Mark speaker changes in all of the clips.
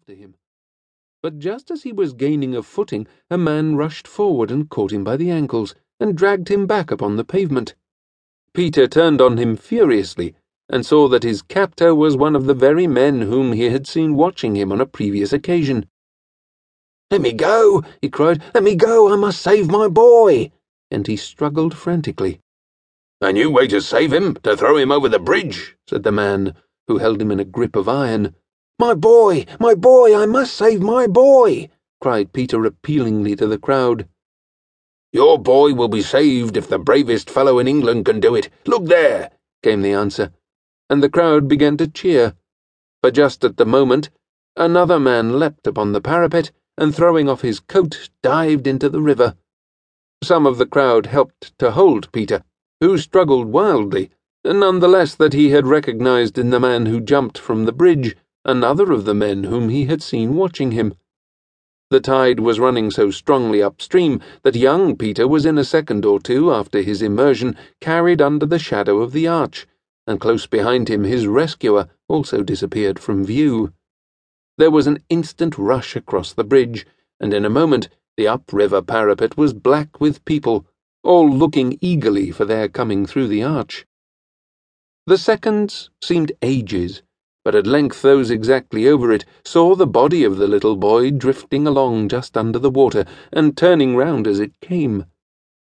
Speaker 1: after him. But just as he was gaining a footing, a man rushed forward and caught him by the ankles and dragged him back upon the pavement. Peter turned on him furiously and saw that his captor was one of the very men whom he had seen watching him on a previous occasion.
Speaker 2: Let me go, he cried. Let me go, I must save my boy. And he struggled frantically.
Speaker 3: A new way to save him, to throw him over the bridge, said the man, who held him in a grip of iron.
Speaker 2: My boy, my boy, I must save my boy, cried Peter appealingly to the crowd.
Speaker 3: Your boy will be saved if the bravest fellow in England can do it. Look there, came the answer,
Speaker 1: and the crowd began to cheer. But just at the moment, another man leapt upon the parapet and throwing off his coat, dived into the river. Some of the crowd helped to hold Peter, who struggled wildly, none the less that he had recognized in the man who jumped from the bridge another of the men whom he had seen watching him. The tide was running so strongly upstream that young Peter was in a second or two after his immersion carried under the shadow of the arch, and close behind him his rescuer also disappeared from view. There was an instant rush across the bridge, and in a moment the upriver parapet was black with people, all looking eagerly for their coming through the arch. The seconds seemed ages, but at length those exactly over it saw the body of the little boy drifting along just under the water and turning round as it came.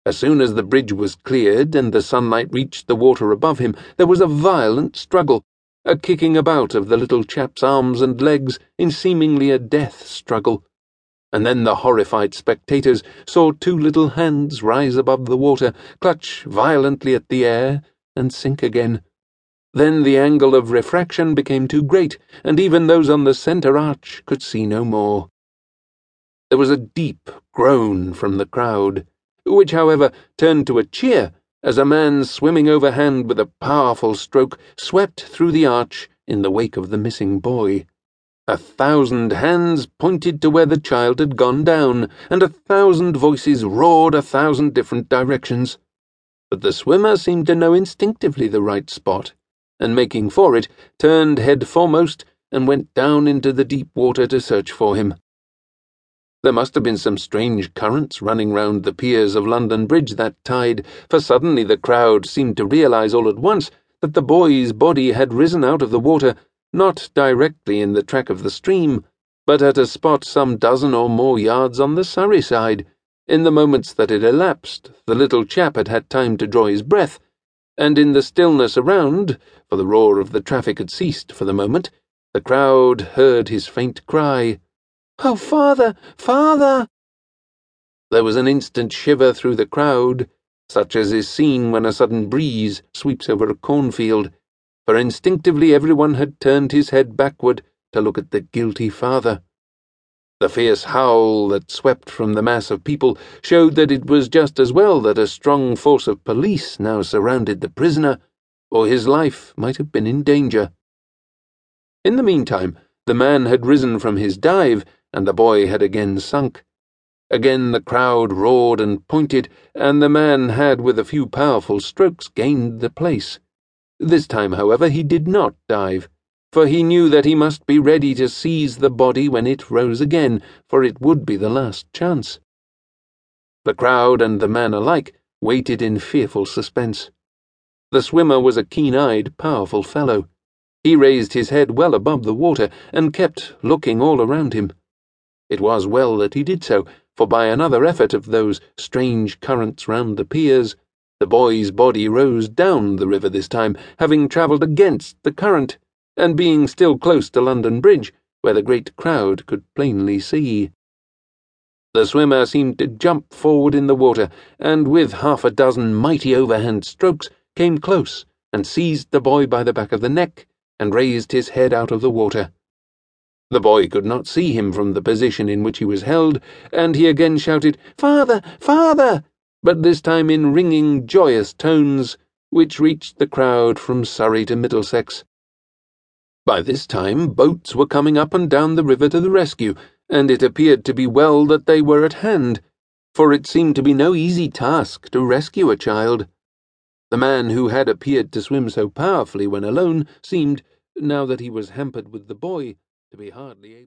Speaker 1: As soon as the bridge was cleared and the sunlight reached the water above him, there was a violent struggle a kicking about of the little chap's arms and legs in seemingly a death struggle. And then the horrified spectators saw two little hands rise above the water, clutch violently at the air, and sink again. Then the angle of refraction became too great, and even those on the centre arch could see no more. There was a deep groan from the crowd, which, however, turned to a cheer as a man swimming overhand with a powerful stroke swept through the arch in the wake of the missing boy. A thousand hands pointed to where the child had gone down, and a thousand voices roared a thousand different directions. But the swimmer seemed to know instinctively the right spot, and making for it, turned head foremost and went down into the deep water to search for him. There must have been some strange currents running round the piers of London Bridge that tide, for suddenly the crowd seemed to realize all at once that the boy's body had risen out of the water, not directly in the track of the stream, but at a spot some dozen or more yards on the Surrey side. In the moments that had elapsed, the little chap had had time to draw his breath, and in the stillness around, for the roar of the traffic had ceased for the moment, the crowd heard his faint cry.
Speaker 2: Oh, father, father!
Speaker 1: There was an instant shiver through the crowd, such as is seen when a sudden breeze sweeps over a cornfield, for instinctively everyone had turned his head backward to look at the guilty father. The fierce howl that swept from the mass of people showed that it was just as well that a strong force of police now surrounded the prisoner, or his life might have been in danger. In the meantime, the man had risen from his dive and the boy had again sunk. Again the crowd roared and pointed, and the man had with a few powerful strokes gained the place. This time, however, he did not dive, for he knew that he must be ready to seize the body when it rose again, for it would be the last chance. The crowd and the man alike waited in fearful suspense. The swimmer was a keen eyed, powerful fellow. He raised his head well above the water and kept looking all around him. It was well that he did so, for by another effort of those strange currents round the piers, the boy's body rose down the river this time, having travelled against the current, and being still close to London Bridge, where the great crowd could plainly see. The swimmer seemed to jump forward in the water, and with half a dozen mighty overhand strokes came close and seized the boy by the back of the neck and raised his head out of the water. The boy could not see him from the position in which he was held, and he again shouted, Father! Father! but this time in ringing, joyous tones, which reached the crowd from Surrey to Middlesex. By this time, boats were coming up and down the river to the rescue, and it appeared to be well that they were at hand, for it seemed to be no easy task to rescue a child. The man who had appeared to swim so powerfully when alone seemed, now that he was hampered with the boy, to be hardly able.